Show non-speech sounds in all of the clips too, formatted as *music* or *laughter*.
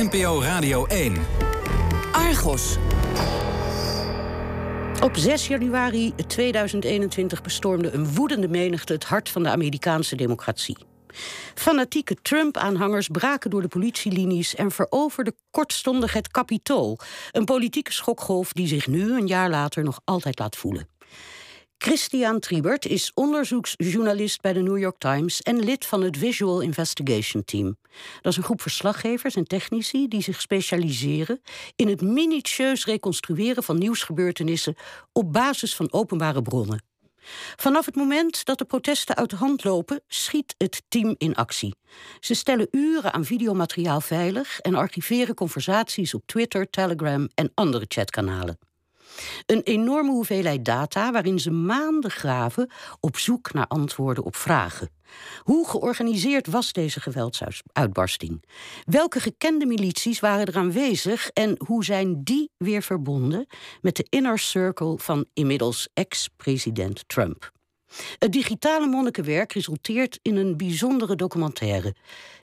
NPO Radio 1. Argos. Op 6 januari 2021 bestormde een woedende menigte het hart van de Amerikaanse democratie. Fanatieke Trump-aanhangers braken door de politielinies en veroverden kortstondig het Capitool. Een politieke schokgolf die zich nu, een jaar later, nog altijd laat voelen. Christian Triebert is onderzoeksjournalist bij de New York Times en lid van het Visual Investigation Team. Dat is een groep verslaggevers en technici die zich specialiseren in het minutieus reconstrueren van nieuwsgebeurtenissen op basis van openbare bronnen. Vanaf het moment dat de protesten uit de hand lopen, schiet het team in actie. Ze stellen uren aan videomateriaal veilig en archiveren conversaties op Twitter, Telegram en andere chatkanalen. Een enorme hoeveelheid data waarin ze maanden graven op zoek naar antwoorden op vragen. Hoe georganiseerd was deze geweldsuitbarsting? Welke gekende milities waren er aanwezig en hoe zijn die weer verbonden met de inner circle van inmiddels ex-president Trump? Het digitale monnikenwerk resulteert in een bijzondere documentaire.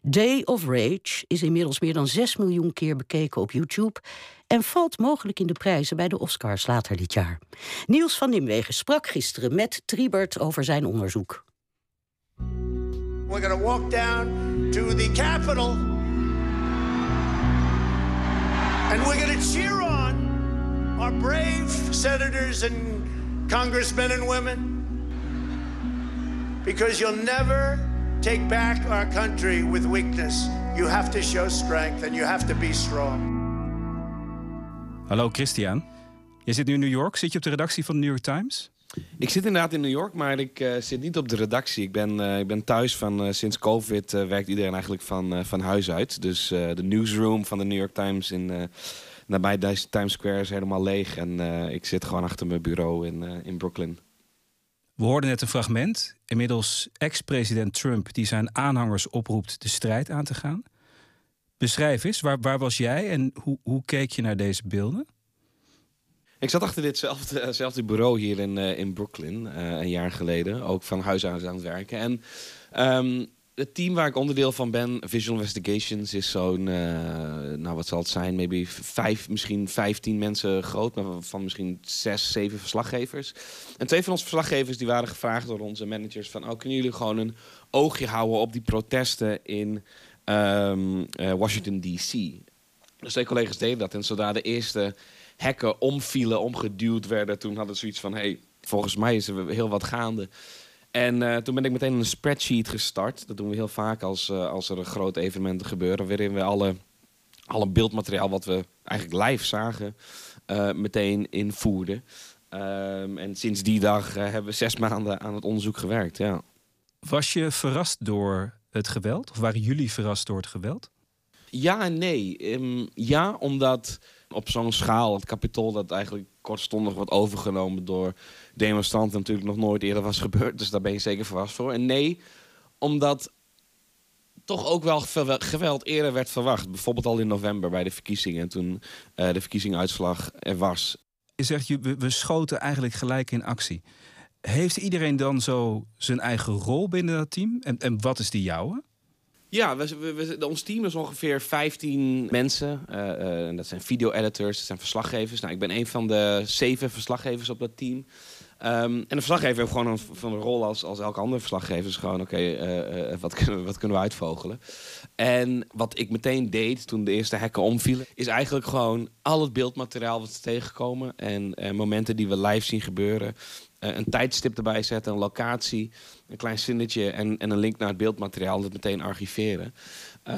Day of Rage is inmiddels meer dan 6 miljoen keer bekeken op YouTube en valt mogelijk in de prijzen bij de Oscars later dit jaar. Niels van Nimwegen sprak gisteren met Triebert over zijn onderzoek. We're to walk down to the Capitol and we're to cheer on our brave senators and congressmen and women because you'll never take back our country with weakness. You have to show strength and you have to be strong. Hallo Christian. Je zit nu in New York. Zit je op de redactie van de New York Times? Ik zit inderdaad in New York, maar ik uh, zit niet op de redactie. Ik ben, uh, ik ben thuis van uh, sinds COVID werkt iedereen eigenlijk van, van huis uit. Dus de newsroom van de New York Times in, nabij Times Square is helemaal leeg. En ik zit gewoon achter mijn bureau in, in Brooklyn. We hoorden net een fragment. Inmiddels ex-president Trump die zijn aanhangers oproept de strijd aan te gaan. Beschrijf eens, waar, waar was jij en hoe, hoe keek je naar deze beelden? Ik zat achter ditzelfde bureau hier in, uh, in Brooklyn uh, een jaar geleden. Ook van huis uit aan het werken. En um, het team waar ik onderdeel van ben, Visual Investigations, is zo'n, uh, nou wat zal het zijn, maybe misschien vijftien mensen groot, maar van misschien zes, zeven verslaggevers. En twee van onze verslaggevers die waren gevraagd door onze managers van, oh, kunnen jullie gewoon een oogje houden op die protesten in um, uh, Washington D.C. Dus twee collega's deden dat en zodra de eerste hekken omvielen, omgeduwd werden, toen hadden ze zoiets van, hey, volgens mij is er heel wat gaande. En uh, toen ben ik meteen een spreadsheet gestart. Dat doen we heel vaak als, uh, als er grote evenementen gebeuren. Waarin we alle, alle beeldmateriaal wat we eigenlijk live zagen, uh, meteen invoerden. Um, en sinds die dag hebben we zes maanden aan het onderzoek gewerkt. Ja. Was je verrast door het geweld? Of waren jullie verrast door het geweld? Ja en nee. Um, ja, omdat op zo'n schaal, het kapitool dat eigenlijk kortstondig wordt overgenomen door demonstranten natuurlijk nog nooit eerder was gebeurd. Dus daar ben je zeker verrast voor. En nee, omdat toch ook wel geweld eerder werd verwacht. Bijvoorbeeld al in november bij de verkiezingen, toen uh, de verkiezingsuitslag er was. Je zegt, we schoten eigenlijk gelijk in actie. Heeft iedereen dan zo zijn eigen rol binnen dat team? En, en wat is die jouwe? Ja, we, we, ons team is ongeveer 15 mensen. Uh, uh, dat zijn video-editors, dat zijn verslaggevers. Nou, ik ben een van de zeven verslaggevers op dat team. Um, en de verslaggever heeft gewoon een, van een rol als, als elke andere verslaggever. Dus gewoon, oké, okay, uh, wat, *laughs* kunnen we, wat kunnen we uitvogelen? En wat ik meteen deed toen de eerste hekken omvielen... is eigenlijk gewoon al het beeldmateriaal wat ze tegenkomen... en momenten die we live zien gebeuren... een tijdstip erbij zetten, een locatie een klein zinnetje en, en een link naar het beeldmateriaal, dat meteen archiveren.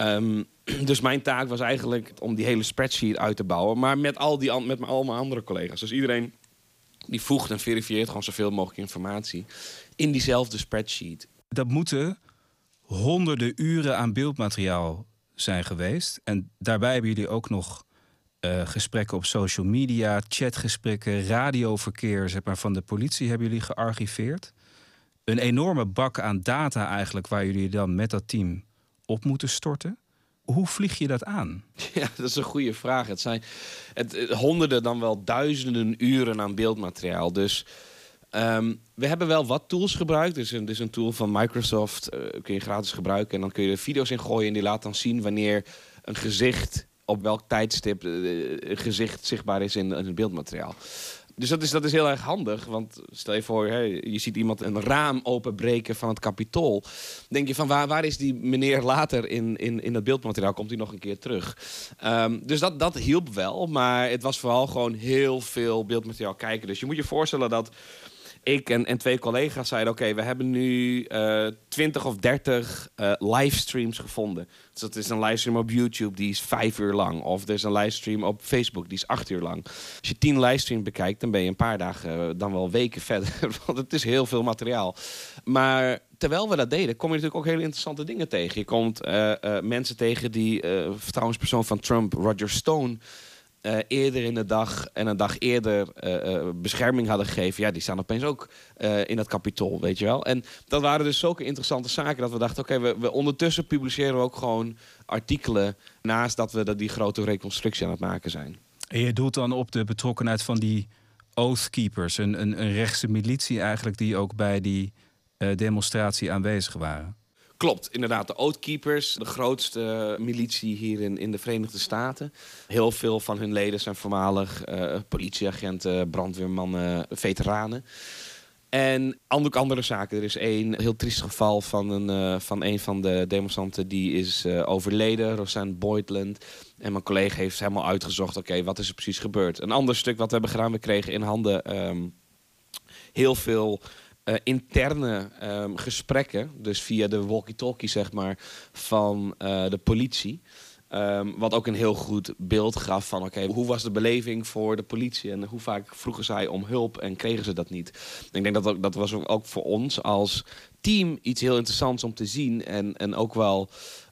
Um, *clears throat* dus mijn taak was eigenlijk om die hele spreadsheet uit te bouwen, maar met al, die, met al mijn andere collega's. Dus iedereen die voegt en verifieert gewoon zoveel mogelijk informatie in diezelfde spreadsheet. Dat moeten honderden uren aan beeldmateriaal zijn geweest. En daarbij hebben jullie ook nog uh, gesprekken op social media, chatgesprekken, radioverkeer zeg maar, van de politie hebben jullie gearchiveerd een enorme bak aan data eigenlijk waar jullie dan met dat team op moeten storten. Hoe vlieg je dat aan? *laughs* Ja, dat is een goede vraag. Het zijn het, honderden, dan wel duizenden uren aan beeldmateriaal. Dus um, we hebben wel wat tools gebruikt. Dus een, een tool van Microsoft uh, kun je gratis gebruiken. En dan kun je er video's in gooien en die laat dan zien wanneer een gezicht op welk tijdstip eh, gezicht zichtbaar is in, in het beeldmateriaal. Dus dat is, dat is heel erg handig. Want stel je voor, je ziet iemand een raam openbreken van het kapitool. denk je van waar, waar is die meneer later in, in, in het beeldmateriaal? Komt hij nog een keer terug? Ehm, dus dat, dat hielp wel. Maar het was vooral gewoon heel veel beeldmateriaal kijken. Dus je moet je voorstellen dat ik en, en twee collega's zeiden: Oké, we hebben nu uh, eh, 20 of 30 uh, eh, livestreams gevonden. Dus dat is een livestream op YouTube, die is vijf uur lang. Of er is een livestream op Facebook, die is acht uur lang. Als je tien livestreams bekijkt, dan ben je een paar dagen, uh, dan wel weken *laughs* verder. Want het is heel veel materiaal. Maar terwijl we dat deden, kom je natuurlijk ook hele interessante dingen tegen. Je komt mensen tegen die vertrouwenspersoon van Trump, Roger Stone uh, eerder in de dag en een dag eerder uh, bescherming hadden gegeven, ja, die staan opeens ook in het kapitool, weet je wel. En dat waren dus zulke interessante zaken dat we dachten, oké, we, we, ondertussen publiceren we ook gewoon artikelen naast dat we dat die grote reconstructie aan het maken zijn. En je doelt dan op de betrokkenheid van die Oathkeepers, een, een, een rechtse militie eigenlijk die ook bij die demonstratie aanwezig waren. Klopt, inderdaad. De Oathkeepers, de grootste militie hier in, in de Verenigde Staten. Heel veel van hun leden zijn voormalig uh, politieagenten, brandweermannen, veteranen. En ook andere zaken. Er is één heel triest geval van een, uh, van een van de demonstranten die is uh, overleden, Rosanne Boydland. En mijn collega heeft helemaal uitgezocht, oké, wat is er precies gebeurd? Een ander stuk wat we hebben gedaan, we kregen in handen um, heel veel uh, interne um, gesprekken, dus via de walkie-talkie zeg maar, van uh, de politie. Um, wat ook een heel goed beeld gaf van oké, hoe was de beleving voor de politie en hoe vaak vroegen zij om hulp en kregen ze dat niet. Ik denk dat dat, dat was ook voor ons als team iets heel interessants om te zien en, en ook wel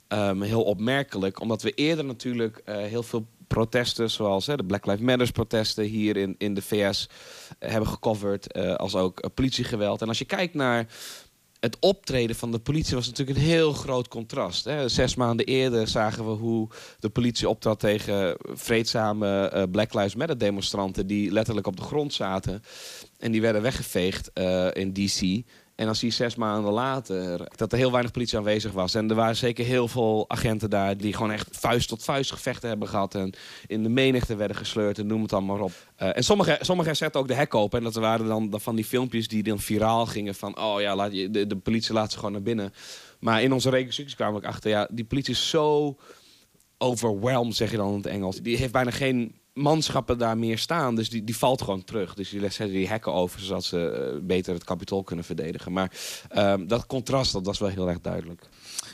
um, heel opmerkelijk, omdat we eerder natuurlijk uh, heel veel protesten, zoals hè, de Black Lives Matter protesten hier in, in de VS, uh, hebben gecoverd. Uh, als ook uh, politiegeweld. En als je kijkt naar het optreden van de politie was natuurlijk een heel groot contrast. Hè. Zes maanden eerder zagen we hoe de politie optrad tegen vreedzame Black Lives Matter demonstranten die letterlijk op de grond zaten en die werden weggeveegd in DC. En dan zie je zes maanden later dat er heel weinig politie aanwezig was. En er waren zeker heel veel agenten daar die gewoon echt vuist tot vuist gevechten hebben gehad. En in de menigte werden gesleurd en noem het dan maar op. Uh, en sommigen sommige zetten ook de hek open. En dat waren dan, van die filmpjes die dan viraal gingen van... oh ja, laat je, de, de politie laat ze gewoon naar binnen. Maar in onze reconstructies kwamen we ook achter... ja, die politie is zo overwhelmed, zeg je dan in het Engels. Die heeft bijna geen manschappen daar meer staan. Dus die, die valt gewoon terug. Dus die zetten die hekken over, zodat ze uh, beter het kapitool kunnen verdedigen. Maar um, dat contrast, dat was wel heel erg duidelijk.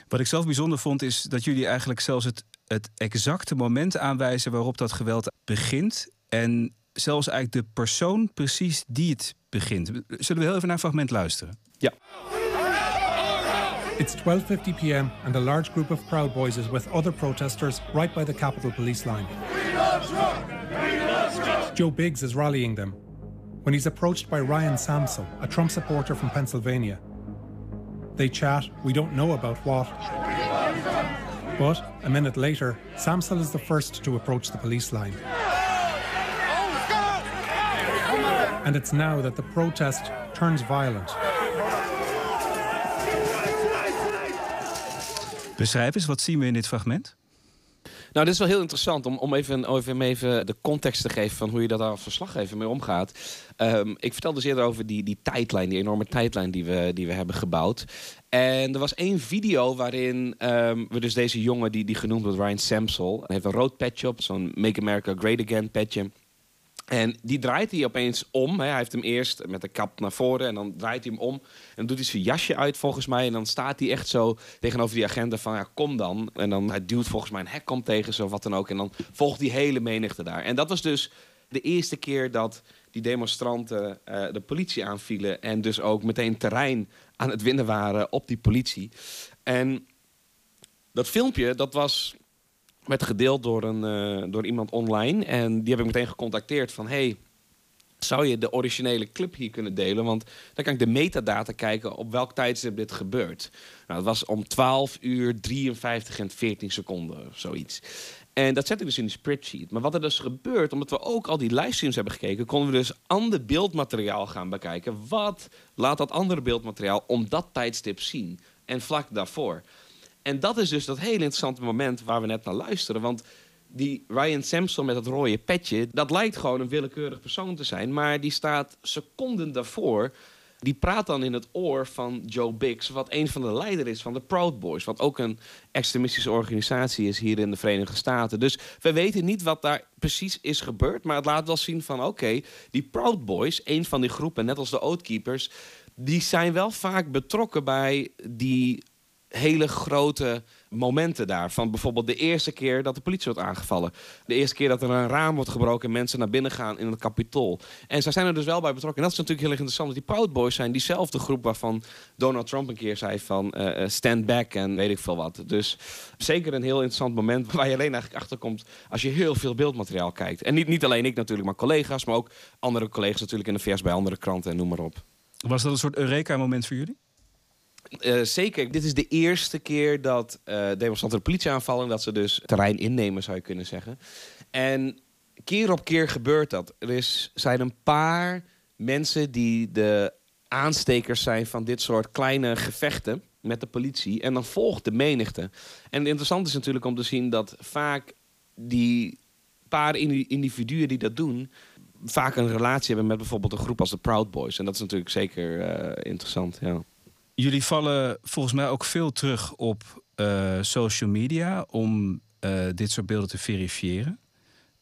Wat ik zelf bijzonder vond, is dat jullie eigenlijk zelfs het, het exacte moment aanwijzen waarop dat geweld begint. En zelfs eigenlijk de persoon precies die het begint. Zullen we heel even naar een fragment luisteren? Ja. It's 12:50 p.m. and a large group of Proud Boys is with other protesters right by the Capitol Police line. Joe Biggs is rallying them when he's approached by Ryan Samsel, a Trump supporter from Pennsylvania. They chat, we don't know about what. But a minute later, Samsel is the first to approach the police line. And it's now that the protest turns violent. Beschrijf eens, wat zien we in dit fragment? Nou, dit is wel heel interessant om, om even, even, even de context te geven van hoe je dat als verslaggever mee omgaat. Um, ik vertelde dus eerder over die, die tijdlijn, die enorme tijdlijn die we, die we hebben gebouwd. En er was één video waarin um, we dus deze jongen, die, die genoemd wordt Ryan Samsel, heeft een rood petje op, zo'n Make America Great Again petje. En die draait hij opeens om. Hij heeft hem eerst met de kap naar voren en dan draait hij hem om. En doet hij zijn jasje uit volgens mij. En dan staat hij echt zo tegenover die agenda van ja, kom dan. En dan hij duwt volgens mij een hek komt tegen, zo wat dan ook. En dan volgt die hele menigte daar. En dat was dus de eerste keer dat die demonstranten uh, de politie aanvielen. En dus ook meteen terrein aan het winnen waren op die politie. En dat filmpje, dat was werd gedeeld door, een, uh, door iemand online. En die heb ik meteen gecontacteerd van... Hey, zou je de originele clip hier kunnen delen? Want dan kan ik de metadata kijken op welk tijdstip dit gebeurt. Nou, dat was om 12 uur 53 en 14 seconden, zoiets. En dat zet ik dus in de spreadsheet. Maar wat er dus gebeurt, omdat we ook al die livestreams hebben gekeken, konden we dus ander beeldmateriaal gaan bekijken. Wat laat dat andere beeldmateriaal om dat tijdstip zien? En vlak daarvoor. En dat is dus dat hele interessante moment waar we net naar luisteren. Want die Ryan Sampson met het rode petje, dat lijkt gewoon een willekeurig persoon te zijn. Maar die staat seconden daarvoor. Die praat dan in het oor van Joe Biggs, wat een van de leider is van de Proud Boys. Wat ook een extremistische organisatie is hier in de Verenigde Staten. Dus we weten niet wat daar precies is gebeurd. Maar het laat wel zien van oké, die Proud Boys, een van die groepen, net als de Oathkeepers, die zijn wel vaak betrokken bij die hele grote momenten daar. Van bijvoorbeeld de eerste keer dat de politie wordt aangevallen. De eerste keer dat er een raam wordt gebroken en mensen naar binnen gaan in het kapitool. En zij zijn er dus wel bij betrokken. En dat is natuurlijk heel erg interessant. Dat die Proud Boys zijn diezelfde groep waarvan Donald Trump een keer zei van uh, stand back en weet ik veel wat. Dus zeker een heel interessant moment *laughs* waar je alleen eigenlijk achterkomt als je heel veel beeldmateriaal kijkt. En niet, niet alleen ik natuurlijk, maar collega's, maar ook andere collega's natuurlijk in de VS bij andere kranten en noem maar op. Was dat een soort Eureka-moment voor jullie? Uh, zeker. Dit is de eerste keer dat uh, demonstranten de politie aanvallen. Dat ze dus terrein innemen, zou je kunnen zeggen. En keer op keer gebeurt dat. Er is, zijn een paar mensen die de aanstekers zijn van dit soort kleine gevechten met de politie. En dan volgt de menigte. En het interessante is natuurlijk om te zien dat vaak die paar individuen die dat doen vaak een relatie hebben met bijvoorbeeld een groep als de Proud Boys. En dat is natuurlijk zeker uh, interessant, ja. Jullie vallen volgens mij ook veel terug op uh, social media om uh, dit soort beelden te verifiëren.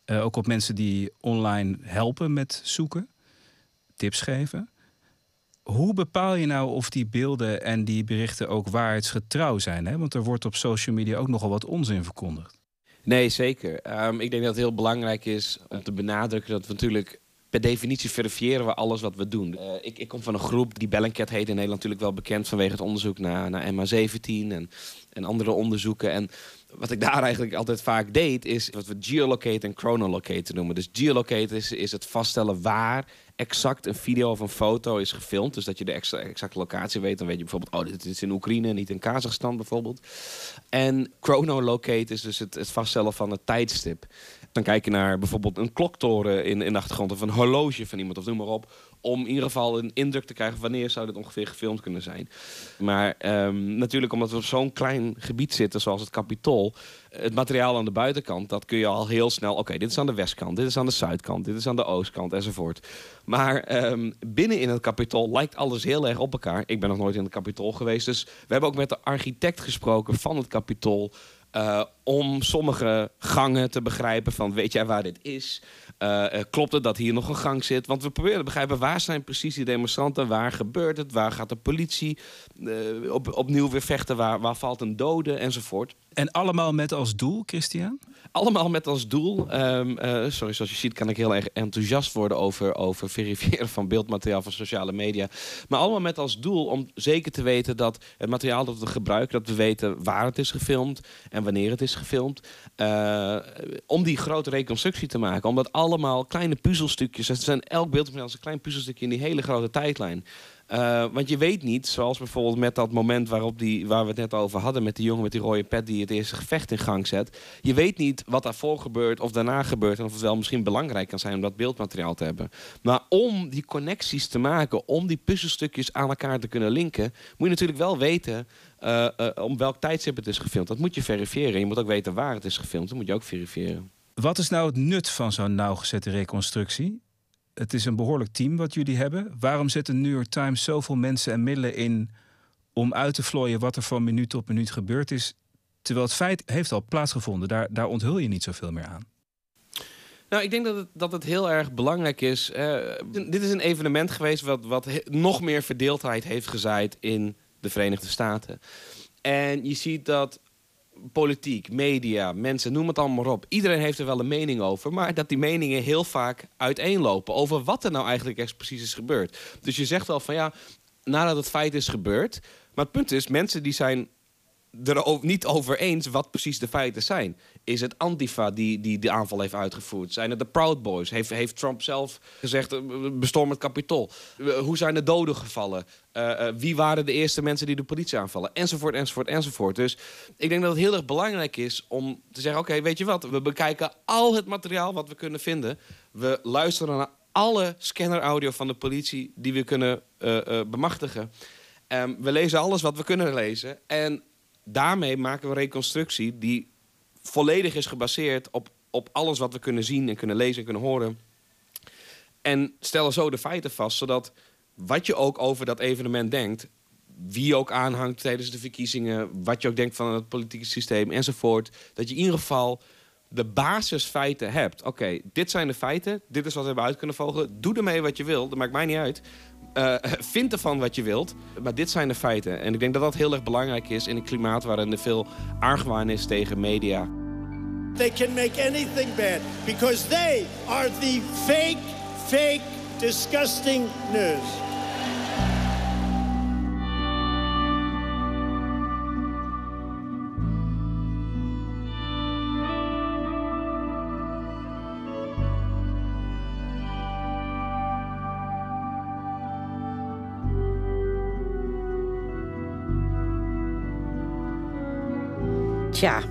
Uh, ook op mensen die online helpen met zoeken, tips geven. Hoe bepaal je nou of die beelden en die berichten ook waarheidsgetrouw zijn? Hè? Want er wordt op social media ook nogal wat onzin verkondigd. Nee, zeker. Um, ik denk dat het heel belangrijk is om te benadrukken dat we natuurlijk per definitie verifiëren we alles wat we doen. Uh, ik, ik, kom van een groep die Bellingcat heet in Nederland natuurlijk wel bekend vanwege het onderzoek naar, naar MH17 en, en andere onderzoeken. En wat ik daar *laughs* eigenlijk altijd vaak deed, is wat we geolocate en chronolocate noemen. Dus geolocate is, is het vaststellen waar exact een video of een foto is gefilmd. Dus dat je de exacte locatie weet. Dan weet je bijvoorbeeld, oh, dit is in Oekraïne, niet in Kazachstan bijvoorbeeld. En chronolocate is dus het, het vaststellen van het tijdstip. Dan kijk je naar bijvoorbeeld een kloktoren in, in de achtergrond of een horloge van iemand of noem maar op. Om in ieder geval een indruk te krijgen wanneer zou dit ongeveer gefilmd kunnen zijn. Maar um, natuurlijk omdat we op zo'n klein gebied zitten zoals het Capitool. Het materiaal aan de buitenkant, dat kun je al heel snel... Oké, dit is aan de westkant, dit is aan de zuidkant, dit is aan de oostkant enzovoort. Maar um, binnen in het Capitool lijkt alles heel erg op elkaar. Ik ben nog nooit in het Capitool geweest. Dus we hebben ook met de architect gesproken van het Capitool... Uh, om sommige gangen te begrijpen van weet jij waar dit is? Uh, klopt het dat hier nog een gang zit? Want we proberen te begrijpen waar zijn precies die demonstranten? Waar gebeurt het? Waar gaat de politie op, opnieuw weer vechten? Waar, waar valt een dode? Enzovoort. En allemaal met als doel, Christian? Allemaal met als doel. Um, uh, sorry, zoals je ziet kan ik heel erg enthousiast worden over, over verifiëren van beeldmateriaal van sociale media. Maar allemaal met als doel om zeker te weten dat het materiaal dat we gebruiken, dat we weten waar het is gefilmd en wanneer het is gefilmd. Uh, om die grote reconstructie te maken. Omdat allemaal kleine puzzelstukjes, er zijn elk beeldmateriaal is een klein puzzelstukje in die hele grote tijdlijn. Uh, want je weet niet, zoals bijvoorbeeld met dat moment waarop die, waar we het net over hadden... met die jongen met die rode pet die het eerste gevecht in gang zet. Je weet niet wat daarvoor gebeurt of daarna gebeurt... en of het wel misschien belangrijk kan zijn om dat beeldmateriaal te hebben. Maar om die connecties te maken, om die puzzelstukjes aan elkaar te kunnen linken... moet je natuurlijk wel weten uh, om welk tijdstip het is gefilmd. Dat moet je verifiëren. Je moet ook weten waar het is gefilmd. Dat moet je ook verifiëren. Wat is nou het nut van zo'n nauwgezette reconstructie? Het is een behoorlijk team wat jullie hebben. Waarom zetten New York Times zoveel mensen en middelen in om uit te vlooien wat er van minuut tot minuut gebeurd is? Terwijl het feit heeft al plaatsgevonden. Daar, daar onthul je niet zoveel meer aan. Nou, ik denk dat het, dat het heel erg belangrijk is. Uh, dit is een evenement geweest wat, wat nog meer verdeeldheid heeft gezaaid in de Verenigde Staten. En je ziet dat politiek, media, mensen, noem het allemaal op. Iedereen heeft er wel een mening over, maar dat die meningen heel vaak uiteenlopen over wat er nou eigenlijk echt precies is gebeurd. Dus je zegt al van ja, nadat het feit is gebeurd. Maar het punt is, mensen die zijn er niet over eens wat precies de feiten zijn. Is het Antifa die, die de aanval heeft uitgevoerd? Zijn het de Proud Boys? Heeft, heeft Trump zelf gezegd, eh, bestorm het kapitol? Eh, hoe zijn de doden gevallen? Uh, wie waren de eerste mensen die de politie aanvallen? Enzovoort, enzovoort, enzovoort. Dus ik denk dat het heel erg belangrijk is om te zeggen... oké, weet je wat, we bekijken al het materiaal wat we kunnen vinden. We luisteren naar alle scanneraudio van de politie die we kunnen bemachtigen. Um, we lezen alles wat we kunnen lezen. En daarmee maken we reconstructie die volledig is gebaseerd op, op alles wat we kunnen zien en kunnen lezen en kunnen horen. En stellen zo de feiten vast, zodat wat je ook over dat evenement denkt, wie ook aanhangt tijdens de verkiezingen, wat je ook denkt van het politieke systeem enzovoort, dat je in ieder geval de basisfeiten hebt. Oké, dit zijn de feiten, dit is wat we hebben uit kunnen vogelen. Doe ermee wat je wil, dat maakt mij niet uit. *laughs* Uh, vind ervan wat je wilt, maar dit zijn de feiten. En ik denk dat dat heel erg belangrijk is in een klimaat waarin er veel argwaan is tegen media. They can make anything bad because they are the fake, fake, disgusting news. Tja,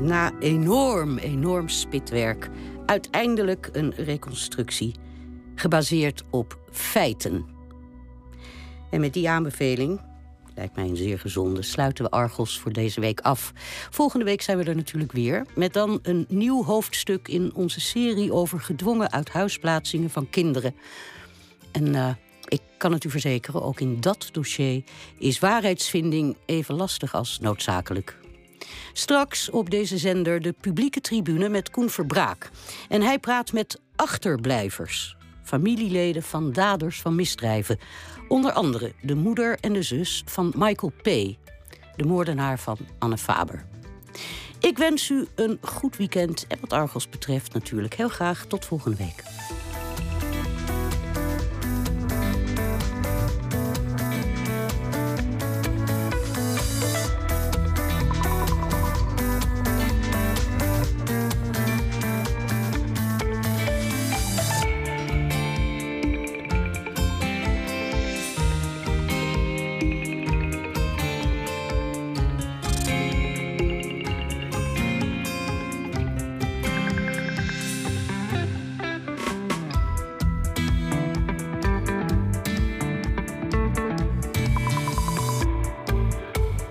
na enorm, enorm spitwerk, uiteindelijk een reconstructie gebaseerd op feiten. En met die aanbeveling, lijkt mij een zeer gezonde, sluiten we Argos voor deze week af. Volgende week zijn we er natuurlijk weer, met dan een nieuw hoofdstuk in onze serie over gedwongen uithuisplaatsingen van kinderen. En uh, ik kan het u verzekeren, ook in dat dossier is waarheidsvinding even lastig als noodzakelijk. Straks op deze zender de publieke tribune met Koen Verbraak. En hij praat met achterblijvers, familieleden van daders van misdrijven. Onder andere de moeder en de zus van Michael P., de moordenaar van Anne Faber. Ik wens u een goed weekend en wat Argos betreft natuurlijk heel graag tot volgende week.